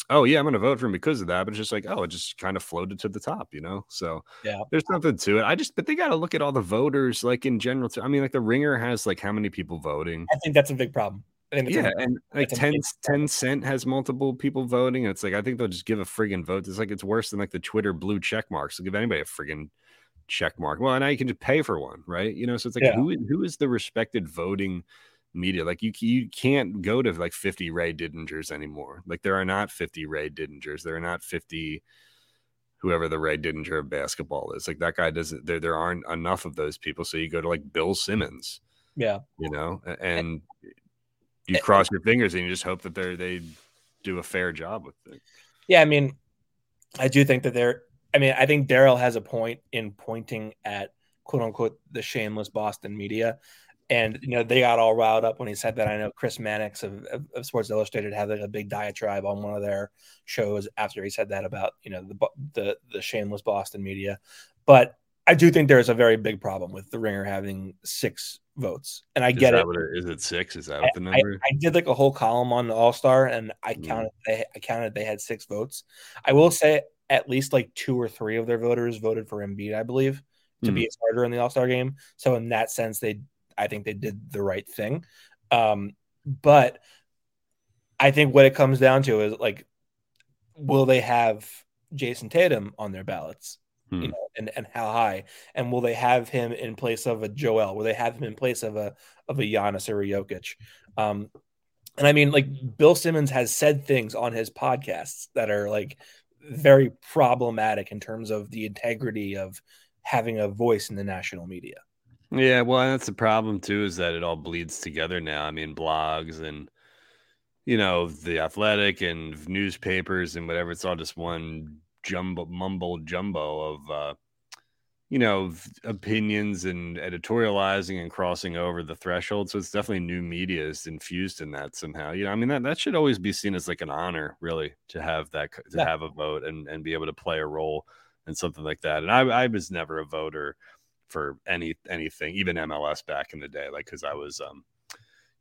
oh yeah, I'm going to vote for him because of that. But it's just like, oh, it just kind of floated to the top, you know? So Yeah. there's something to it. I just, but they got to look at all the voters, like in general. Too. I mean, like the ringer has like how many people voting? I think that's a big problem. Yeah. a, And like 10, 10 cent has multiple people voting. It's like, I think they'll just give a friggin' vote. It's like, it's worse than like the Twitter blue check marks. They'll give anybody a friggin' check mark. Well, now you can just pay for one, right? You know, so it's like, Yeah. who, who is the respected voting media. Like you you can't go to like 50 Ray Didingers anymore. Like there are not 50 Ray Didingers. There are not 50 whoever the Ray Didinger of basketball is. Like that guy doesn't there there aren't enough of those people. So you go to like Bill Simmons, yeah. you know, and you cross your fingers and you just hope that they're they do a fair job with it. Yeah, I mean, I do think that there. I mean, I think Daryl has a point in pointing at quote unquote the shameless Boston media, and you know they got all riled up when he said that. I know Chris Mannix of, of, of Sports Illustrated had like a big diatribe on one of their shows after he said that about you know the the the shameless Boston media, but I do think there is a very big problem with the Ringer having six votes, and I Is get it. it is? It six? Is that what the I, number? I did like a whole column on the All Star, and I Mm. counted. They, I counted. They had six votes. I will say at least like two or three of their voters voted for Embiid, I believe, to be a starter in the All Star game. So in that sense, they, I think they did the right thing. Um, but I think what it comes down to is like, will they have Jayson Tatum on their ballots? Hmm. You know, and, and how high? And will they have him in place of a Joel? Will they have him in place of a of a Giannis or a Jokic? Um, and I mean, like Bill Simmons has said things on his podcasts that are like very problematic in terms of the integrity of having a voice in the national media. Yeah, well, that's the problem too, is that it all bleeds together now. I mean, blogs and you know, the athletic and newspapers and whatever, it's all just one jumbo mumble jumbo of uh you know opinions and editorializing and crossing over the threshold. So it's definitely new media is infused in that somehow. You know, I mean that that should always be seen as like an honor, really, to have that to Yeah. have a vote and and be able to play a role in something like that. And I I was never a voter for any anything, even MLS back in the day, like because I was um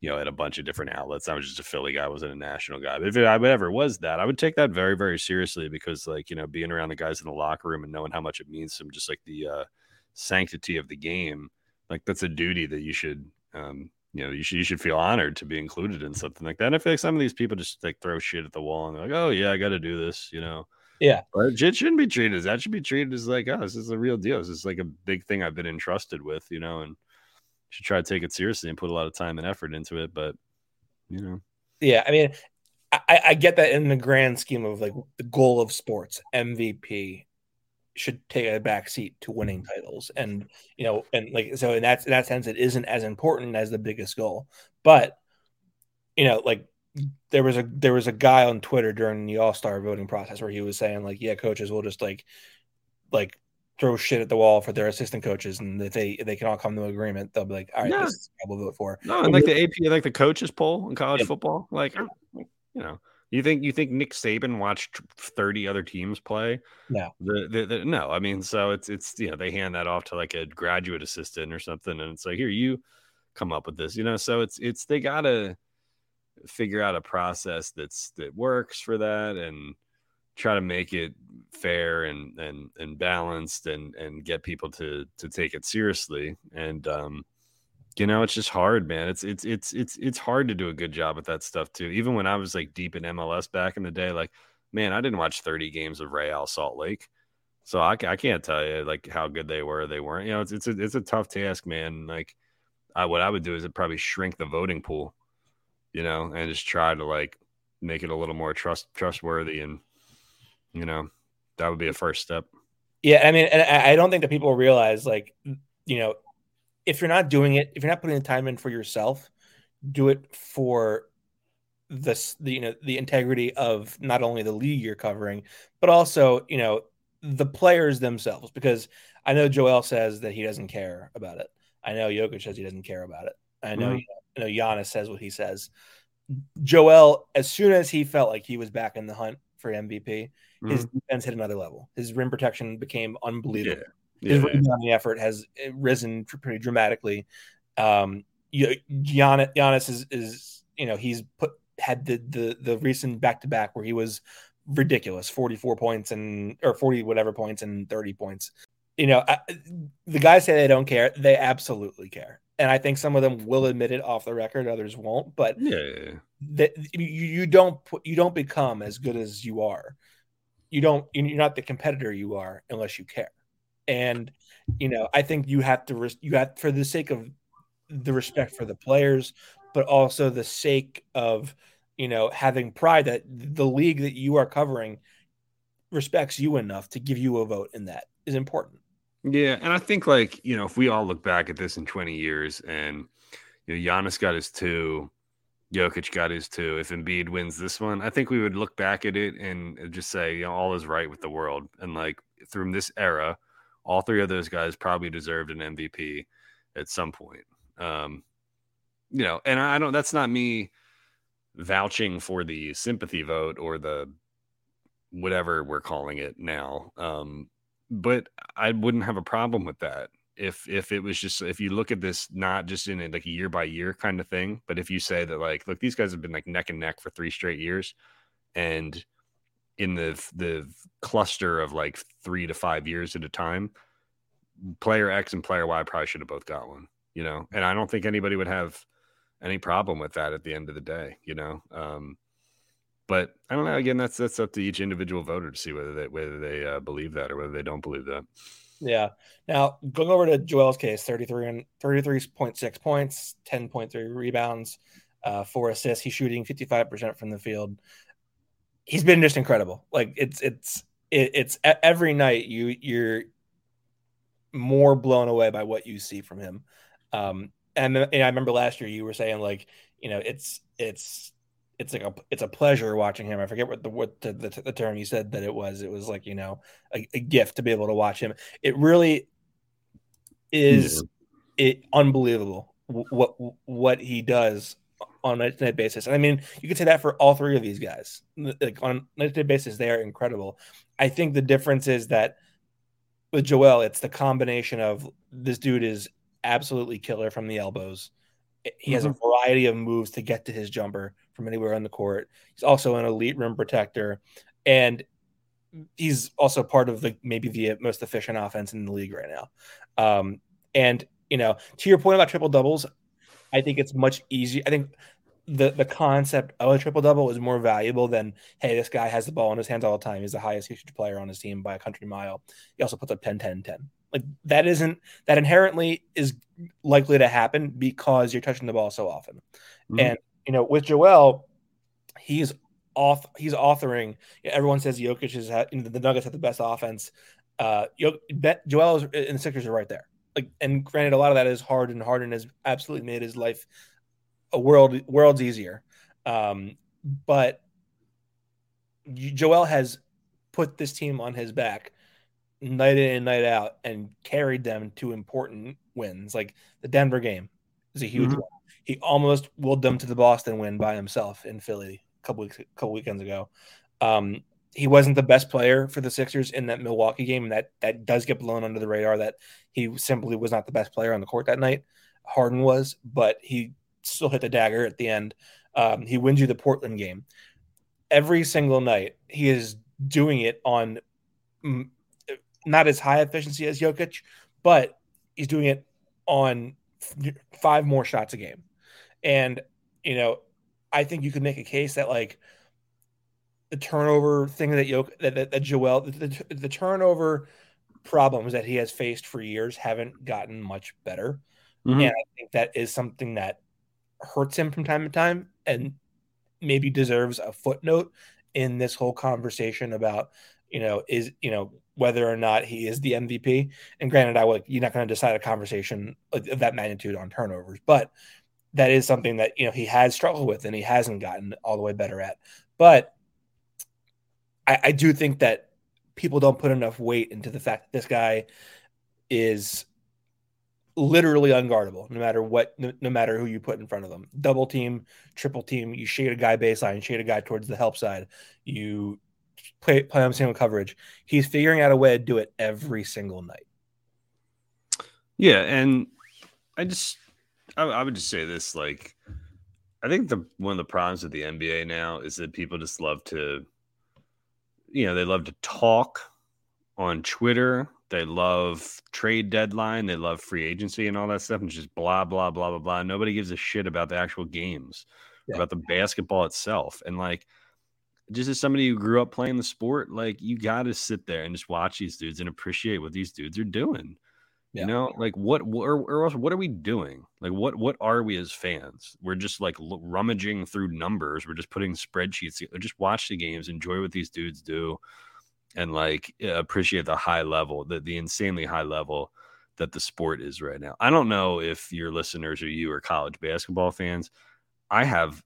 you know at a bunch of different outlets. I was just a Philly guy, I wasn't a national guy. But if I ever was that, I would take that very very seriously because like you know being around the guys in the locker room and knowing how much it means to them, just like the uh, sanctity of the game, like that's a duty that you should. um you know, you should you should feel honored to be included in something like that. And I feel like some of these people just like throw shit at the wall and they're like, "Oh yeah, I got to do this," you know. Yeah. But it shouldn't be treated as that. Should be treated as like, oh, this is a real deal. This is like a big thing I've been entrusted with, you know, and should try to take it seriously and put a lot of time and effort into it. But you know, Yeah, I mean, I, I get that in the grand scheme of like the goal of sports, MVP should take a back seat to winning mm-hmm. titles, and you know, and like so in that in that sense, it isn't as important as the biggest goal. But you know, like there was a there was a guy on Twitter during the All Star voting process where he was saying like, yeah, coaches will just like like throw shit at the wall for their assistant coaches, and if they if they can all come to an agreement, they'll be like, all right, Yeah. this is what we'll vote for. no, and like the AP, like the coaches poll in college Yeah. football, like you know, You think you think Nick Saban watched 30 other teams play? No. The, the, the, no, I mean, so it's it's you know, they hand that off to like a graduate assistant or something, and it's like, here, you come up with this, you know. So it's it's they gotta figure out a process that's that works for that and try to make it fair and and and balanced and and get people to to take it seriously. And um you know it's just hard man. It's it's it's it's it's hard to do a good job with that stuff too. Even when i was like deep in mls back in the day like man i didn't watch 30 games of real salt lake. So i, I can't tell you like how good they were they weren't. You know it's it's a, it's a tough task man. Like I, what i would do is it probably shrink the voting pool you know and just try to like make it a little more trust trustworthy and you know that would be a first step Yeah, I mean, and I don't think that people realize, like, you know, if you're not doing it, if you're not putting the time in for yourself, do it for this, the you know, the integrity of not only the league you're covering, but also, you know, the players themselves. Because I know Joel says that he doesn't care about it. I know Jokic says he doesn't care about it. I know, Mhm. I know Giannis says what he says. Joel, as soon as he felt like he was back in the hunt for MVP, his defense hit another level. His rim protection became unbelievable. yeah His yeah rebounding effort has risen pretty dramatically. Um, you- Giannis, Giannis is, is you know he's put had the the the recent back to back where he was ridiculous, forty four points and or forty whatever points and thirty points. You know, I, the guys say they don't care. They absolutely care, and I think some of them will admit it off the record. Others won't, but yeah, that you, you don't put you don't become as good as you are. You don't you're not the competitor you are unless you care. And you know, I think you have to you have for the sake of the respect for the players, but also the sake of you know having pride that the league that you are covering respects you enough to give you a vote in that is important. Yeah, and I think like you know, if we all look back at this in 20 years, and you know, Giannis got his two, Jokic got his two. If Embiid wins this one, I think we would look back at it and just say, you know, all is right with the world. And like through this era, all three of those guys probably deserved an MVP at some point. Um, you know, and I don't. That's not me vouching for the sympathy vote or the whatever we're calling it now. Um, but I wouldn't have a problem with that if if it was just if you look at this not just in a, like a year by year kind of thing, but if you say that like look these guys have been like neck and neck for three straight years, and in the the cluster of like three to five years at a time, player X and player Y probably should have both got one, you know, and I don't think anybody would have any problem with that at the end of the day, you know. Um, but I don't know. Again, that's that's up to each individual voter to see whether they whether they uh, believe that or whether they don't believe that. Yeah. Now going over to Joel's case, 33 and 33.6 points, 10.3 rebounds, uh, four assists. He's shooting 55% from the field. He's been just incredible. Like it's it's it, it's every night you you're more blown away by what you see from him. Um, and, and I remember last year you were saying like you know it's it's it's like a it's a pleasure watching him. I forget what the what the, the, the term you said that it was. It was like you know a, a gift to be able to watch him. It really is mm-hmm. it unbelievable what what he does on a night-to-night basis. And I mean, you could say that for all three of these guys. Like on a night-to-night basis, they are incredible. I think the difference is that with Joel, it's the combination of this dude is absolutely killer from the elbows. He has a variety of moves to get to his jumper from anywhere on the court. He's also an elite rim protector, and he's also part of the maybe the most efficient offense in the league right now. Um, and you know, to your point about triple doubles, I think it's much easier. I think the the concept of a triple double is more valuable than hey, this guy has the ball in his hands all the time. He's the highest usage player on his team by a country mile. He also puts up 10 10 10. Like that isn't that inherently is likely to happen because you're touching the ball so often. Mhm. And you know, with Joel, he's off he's authoring everyone says Jokic is the Nuggets have the best offense. Uh Joel is, and the Sixers are right there. Like and granted a lot of that is hard, Harden. Harden has absolutely made his life a world worlds easier. Um, but Joel has put this team on his back night in and night out and carried them to important wins. Like the Denver game is a huge Mhm. one. He almost willed them to the Boston win by himself in Philly a couple weeks, couple weekends ago. Um, he wasn't the best player for the Sixers in that Milwaukee game, and that that does get blown under the radar that he simply was not the best player on the court that night. Harden was, but he still hit the dagger at the end. Um, he wins you the Portland game. Every single night, he is doing it on not as high efficiency as Jokic, but he's doing it on five more shots a game. And, you know, I think you could make a case that like the turnover thing that Jok- that, that, that Joel the, the, the turnover problems that he has faced for years haven't gotten much better. Mhm. And I think that is something that hurts him from time to time and maybe deserves a footnote in this whole conversation about, you know, is, you know, whether or not he is the MVP. And granted, I would, you're not going to decide a conversation of that magnitude on turnovers, but that is something that, you know, he has struggled with and he hasn't gotten all the way better at. But I, I do think that people don't put enough weight into the fact that this guy is literally unguardable no matter what no, no matter who you put in front of them double team triple team you shade a guy baseline shade a guy towards the help side you play play on single coverage he's figuring out a way to do it every single night Yeah, and I just I, I would just say this like I think the one of the problems with the NBA now is that people just love to you know, they love to talk on Twitter. They love trade deadline, they love free agency and all that stuff and just blah blah blah blah blah. Nobody gives a shit about the actual games, Yeah. about the basketball itself. And like just as somebody who grew up playing the sport, like you got to sit there and just watch these dudes and appreciate what these dudes are doing. Yeah. You know, like what, or, or else what are we doing? Like what, what are we as fans? We're just like l- rummaging through numbers. We're just putting spreadsheets. together. Just watch the games, enjoy what these dudes do, and like appreciate the high level, the the insanely high level that the sport is right now. I don't know if your listeners or you are college basketball fans. I have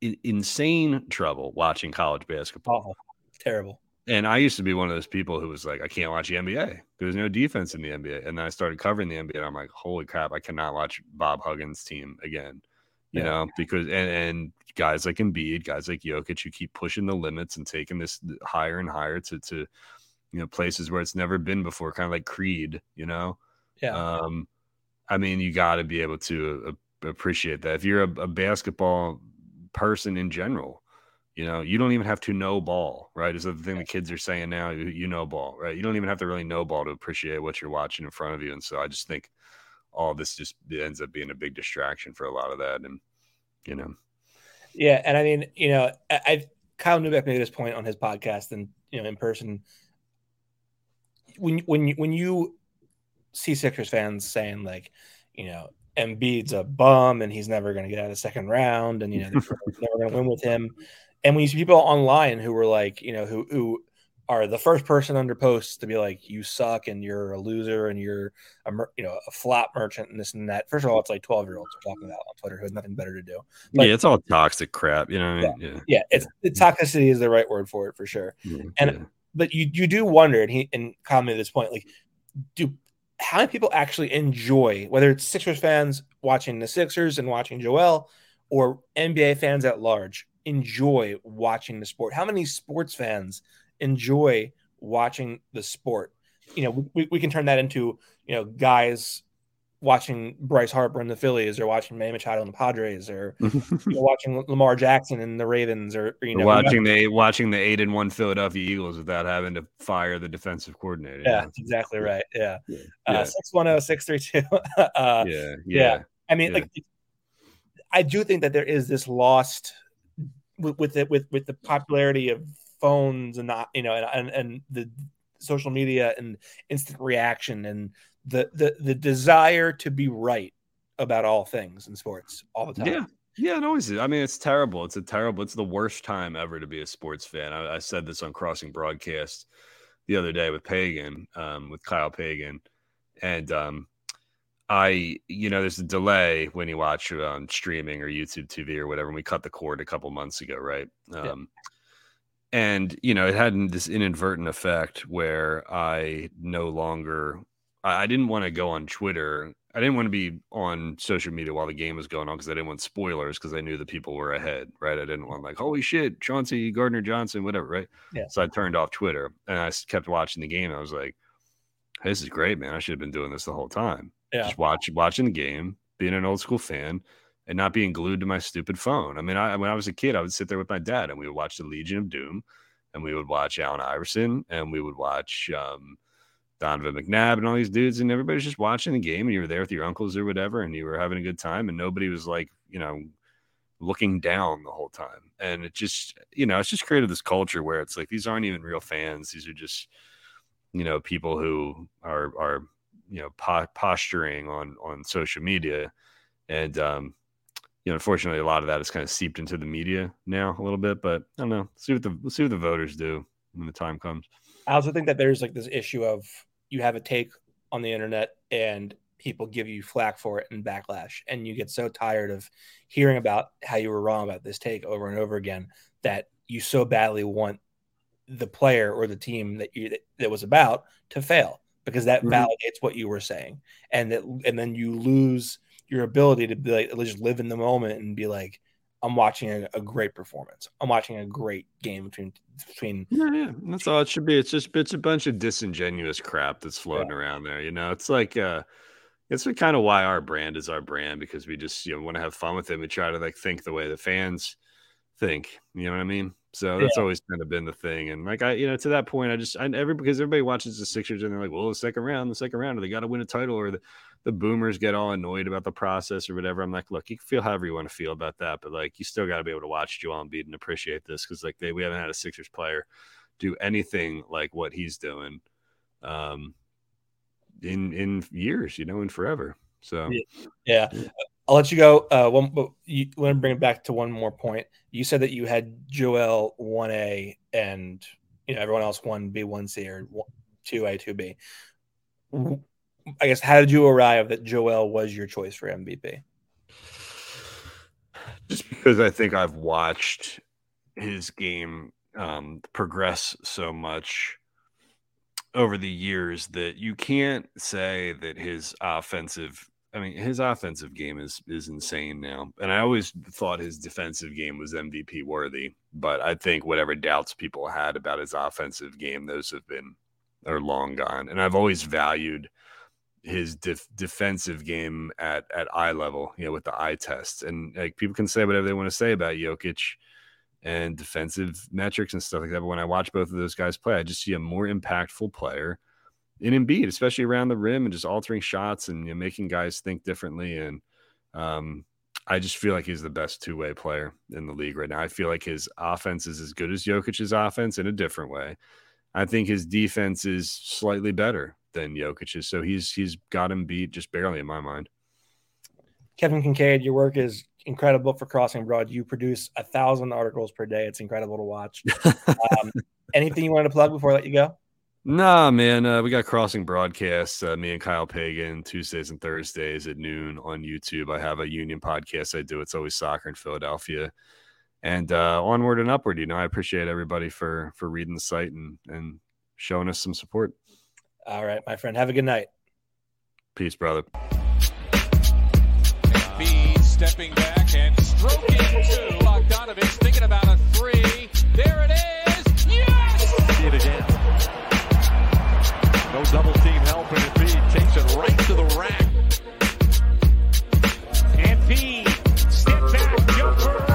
insane trouble watching college basketball. awful terrible And I used to be one of those people who was like, I can't watch the NBA. There's no defense in the NBA. And then I started covering the NBA, and I'm like, holy crap, I cannot watch Bob Huggins' team again. You Yeah. know, because and, and guys like Embiid, guys like Jokic, who keep pushing the limits and taking this higher and higher to to you know places where it's never been before, kind of like Creed. You know, yeah um, I mean, you got to be able to uh, appreciate that. If you're a, a basketball person in general, you know, you don't even have to know ball, right? Is the thing the kids are saying now. You, you know ball, right? You don't even have to really know ball to appreciate what you're watching in front of you. And so I just think all this just ends up being a big distraction for a lot of that. And you know, Yeah, and I mean, you know, I, I Kyle Neubeck made this point on his podcast, and you know, in person, when when you, when you see Sixers fans saying like, you know, Embiid's a bum and he's never going to get out of the second round, and you know, they're never going to win with him, and when you see people online who were like, you know, who who are the first person under posts to be like, you suck and you're a loser and you're a mer- you know a flop merchant and this and that. First of all, it's like twelve year olds are talking about on Twitter who has nothing better to do. Yeah, it's all toxic crap. You know, what I mean? yeah, Yeah, it's the toxicity is the right word for it for sure. yeah, And- yeah. But you you do wonder, and he and comment at this point, like, do how many people actually enjoy whether it's Sixers fans watching the Sixers and watching Joel, or NBA fans at large enjoy watching the sport? How many sports fans enjoy watching the sport? You know, we, we can turn that into you know guys watching Bryce Harper and the Phillies, or watching Manny Machado and the Padres, or you know, watching Lamar Jackson and the Ravens, or, or, you know, watching the watching the eight and one Philadelphia Eagles without having to fire the defensive coordinator. Yeah, that's exactly right. Yeah. Yeah. Uh, Yeah. 610 632. Uh, yeah, yeah. yeah, I mean, Yeah. like, I do think that there is this lost with, with it, with, with the popularity of phones and not, you know, and, and, and the social media and instant reaction and the, the, the desire to be right about all things in sports all the time. yeah, yeah. It always is. I mean, it's terrible. It's a terrible. It's the worst time ever to be a sports fan. I, I said this on Crossing Broadcast the other day with Pagan, um, with Kyle Pagan, and um, I, you know, there's a delay when you watch it on streaming or YouTube TV or whatever. And we cut the cord a couple months ago, right? Yeah. And you know, it had this inadvertent effect where I no longer I, I didn't want to go on Twitter. I didn't want to be on social media while the game was going on because I didn't want spoilers because I knew the people were ahead, right? I didn't want like, holy shit, Chauncey Gardner Johnson, whatever, right? Yeah. So I turned off Twitter and i kept watching the game. I was like, hey, this is great, man. I should have been doing this the whole time. Yeah. Just watch watching the game, being an old school fan, and not being glued to my stupid phone. I mean, I when I was a kid, I would sit there with my dad and we would watch the Legion of Doom and we would watch Allen Iverson and we would watch um, Donovan McNabb and all these dudes, and everybody's just watching the game, and you were there with your uncles or whatever, and you were having a good time, and nobody was like, you know, looking down the whole time. And it just, you know, it's just created this culture where it's like these aren't even real fans; these are just, you know, people who are are you know po- posturing on on social media, and um, you know, unfortunately, a lot of that is kind of seeped into the media now a little bit. But I don't know. See what the let's see what the voters do when the time comes. I also think that there's like this issue of you have a take on the internet and people give you flack for it and backlash, and you get so tired of hearing about how you were wrong about this take over and over again that you so badly want the player or the team that you that was about to fail because that Mhm. validates what you were saying, and that and then you lose your ability to be like just live in the moment and be like, I'm watching a, a great performance. I'm watching a great game between between Yeah, yeah, that's all it should be. It's just it's a bunch of disingenuous crap that's floating around there. You know, it's like uh, it's kind of why our brand is our brand because we just you know want to have fun with it. We try to like think the way the fans think. You know what I mean? So that's always kind of been the thing. And like I, you know, to that point, I just I every because everybody watches the Sixers and they're like, well, the second round, the second round, they got to win a title, or the the boomers get all annoyed about the process or whatever. I'm like, look, you can feel however you want to feel about that, but like you still got to be able to watch Joel Embiid and appreciate this because like they we haven't had a Sixers player do anything like what he's doing um in in years, you know, in forever. So Yeah. I'll let you go. Uh, one, but you want to bring it back to one more point. You said that you had Joel one A and you know everyone else one B, one C, or two A, two B. I guess how did you arrive that Joel was your choice for MVP? just because I think I've watched his game um, progress so much over the years that you can't say that his offensive I mean his offensive game is is insane now. And I always thought his defensive game was MVP worthy, but I think whatever doubts people had about his offensive game those have been are long gone. And I've always valued his def- defensive game at at eye level, you know, with the eye test. And like people can say whatever they want to say about Jokic and defensive metrics and stuff like that. But when I watch both of those guys play, I just see a more impactful player in Embiid, especially around the rim and just altering shots and you know, making guys think differently. And um, I just feel like he's the best two way player in the league right now. I feel like his offense is as good as Jokic's offense in a different way. I think his defense is slightly better than Jokic's, so he's he's got him beat just barely in my mind. Kevin Kinkead, your work is incredible for Crossing Broad. You produce a thousand articles per day. It's incredible to watch. Um, anything you wanted to plug before I let you go? Nah, man, uh, we got crossing broadcasts. Uh, me and Kyle Pagan Tuesdays and Thursdays at noon on YouTube. I have a union podcast I do. It's always soccer in Philadelphia, and uh, onward and upward. You know, I appreciate everybody for for reading the site and and showing us some support. All right, my friend. Have a good night. Peace, brother. Embiid stepping back and stroking two. Bogdanovich thinking about a three. There it is. Yes! See it again. No double team helping. and Embiid takes it right to the rack. And Embiid, step back, jumper.